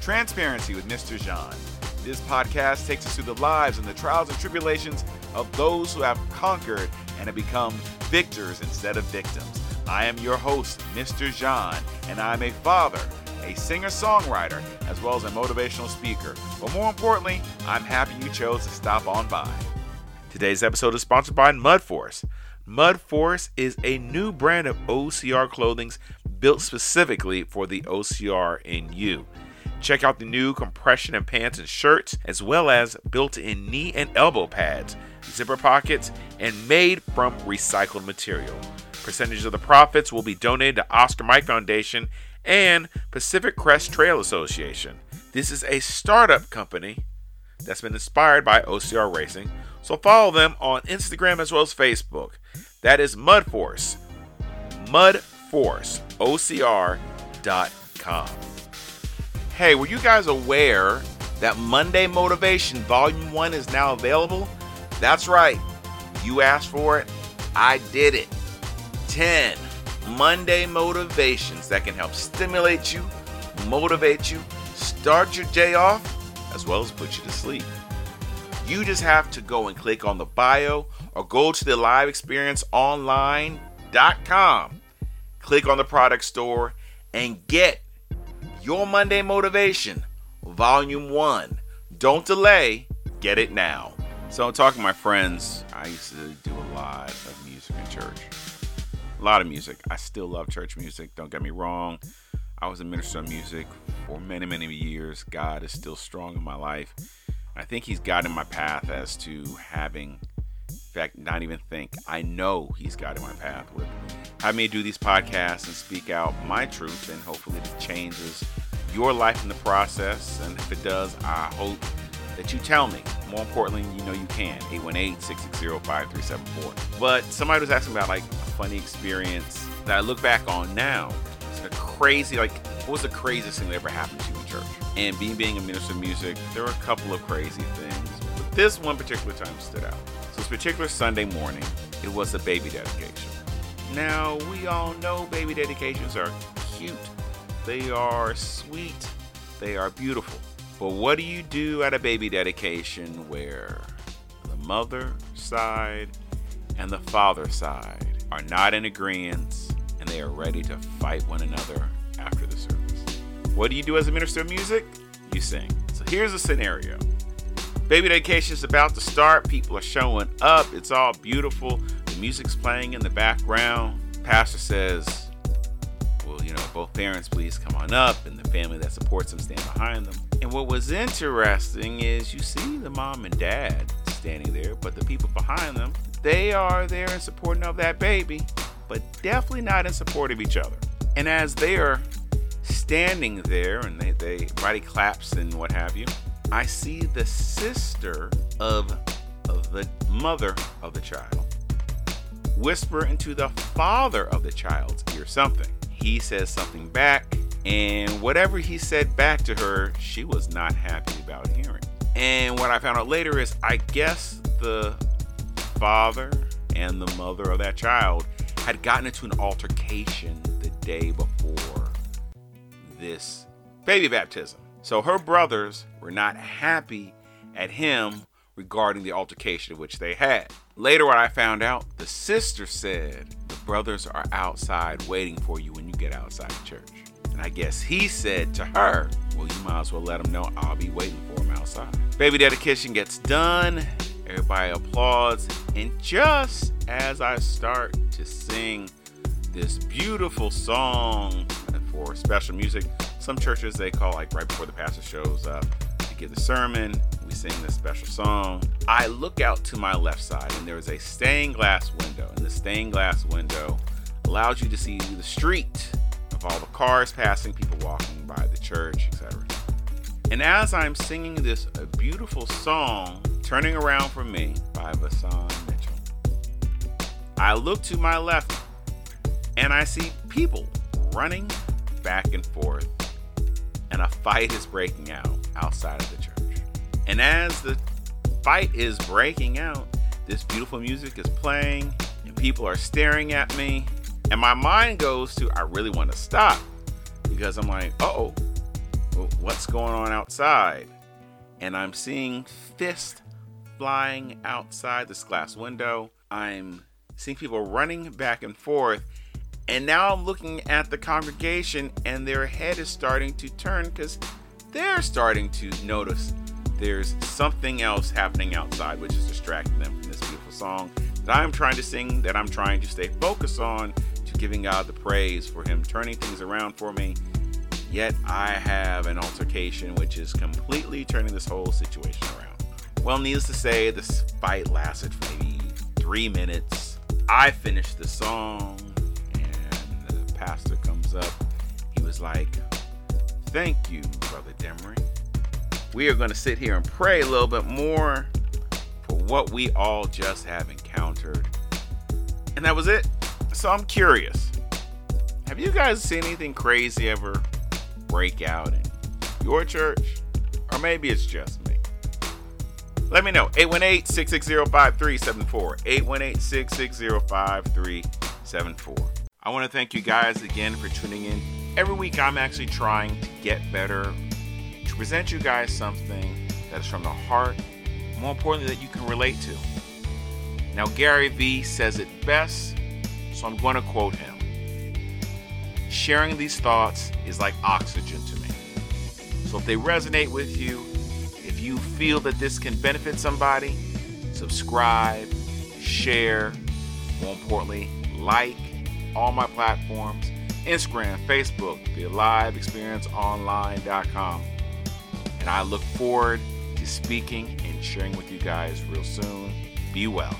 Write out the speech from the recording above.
Transparency with Mr. John. This podcast takes us through the lives and the trials and tribulations of those who have conquered and have become victors instead of victims. I am your host, Mr. John, and I'm a father, a singer songwriter, as well as a motivational speaker. But more importantly, I'm happy you chose to stop on by. Today's episode is sponsored by Mud Force. Mud Force is a new brand of OCR clothing built specifically for the OCR in you. Check out the new compression and pants and shirts, as well as built in knee and elbow pads, zipper pockets, and made from recycled material. Percentage of the profits will be donated to Oscar Mike Foundation and Pacific Crest Trail Association. This is a startup company that's been inspired by OCR racing, so follow them on Instagram as well as Facebook. That is Mudforce. MudForceOCR.com. Hey, were you guys aware that Monday Motivation Volume 1 is now available? That's right. You asked for it. I did it. 10 Monday motivations that can help stimulate you, motivate you, start your day off, as well as put you to sleep. You just have to go and click on the bio or go to the liveexperienceonline.com. Click on the product store and get your Monday Motivation, Volume 1. Don't delay, get it now. So, I'm talking to my friends. I used to do a lot of music in church. A lot of music. I still love church music, don't get me wrong. I was a minister of music for many, many years. God is still strong in my life. I think He's guiding my path as to having, in fact, not even think, I know He's guiding my path with having me do these podcasts and speak out my truth, and hopefully it changes your life in the process. And if it does, I hope that you tell me. More importantly, you know you can. 818-660-5374. But somebody was asking about like a funny experience that I look back on now. It's a crazy, like, what was the craziest thing that ever happened to you in church? And being being a minister of music, there were a couple of crazy things. But this one particular time stood out. So this particular Sunday morning, it was a baby dedication. Now, we all know baby dedications are cute. They are sweet. They are beautiful. But what do you do at a baby dedication where the mother side and the father side are not in agreement and they are ready to fight one another after the service? What do you do as a minister of music? You sing. So here's a scenario. Baby dedication is about to start. People are showing up. It's all beautiful. The music's playing in the background. Pastor says, Well, you know, both parents, please come on up, and the family that supports them stand behind them. And what was interesting is you see the mom and dad standing there, but the people behind them, they are there in support of that baby, but definitely not in support of each other. And as they are standing there and they, they everybody claps and what have you, I see the sister of, the mother of the child whisper into the father of the child's ear something. He says something back, and whatever he said back to her, she was not happy about hearing. And what I found out later is I guess the father and the mother of that child had gotten into an altercation the day before this baby baptism. So her brothers were not happy at him regarding the altercation which they had. Later, I found out, the sister said the brothers are outside waiting for you when you get outside the church. And I guess he said to her, Well, you might as well let them know I'll be waiting for them outside. Baby dedication gets done, everybody applauds, and just as I start to sing this beautiful song for special music, some churches they call like right before the pastor shows up to give the sermon, we sing this special song. I look out to my left side and there is a stained glass window, and the stained glass window allows you to see the street of all the cars passing, people walking by the church, etc. And as I'm singing this beautiful song, Turning Around for Me by VaShawn Mitchell, I look to my left and I see people running back and forth, and a fight is breaking out outside of the church. And as the fight is breaking out, this beautiful music is playing, and people are staring at me, and my mind goes to, I really want to stop because I'm like, oh, what's going on outside? And I'm seeing fists flying outside this glass window. I'm seeing people running back and forth. And now I'm looking at the congregation, and their head is starting to turn because they're starting to notice there's something else happening outside, which is distracting them from this beautiful song that I'm trying to sing, that I'm trying to stay focused on, to giving God the praise for Him turning things around for me. Yet I have an altercation which is completely turning this whole situation around. Well, needless to say, this fight lasted for maybe three minutes. I finished the song, comes up. He was like, Thank you, Brother Demery. We are going to sit here and pray a little bit more for what we all just have encountered. And that was it. So I'm curious. Have you guys seen anything crazy ever break out in your church? Or maybe it's just me. Let me know. 818 660 5374. 818 660 5374. I want to thank you guys again for tuning in. Every week, I'm actually trying to get better, to present you guys something that is from the heart, more importantly, that you can relate to. Now, Gary Vee says it best, so I'm going to quote him. Sharing these thoughts is like oxygen to me. So if they resonate with you, if you feel that this can benefit somebody, subscribe, share, more importantly, like all my platforms Instagram, Facebook, the liveexperienceonline.com. And I look forward to speaking and sharing with you guys real soon. Be well.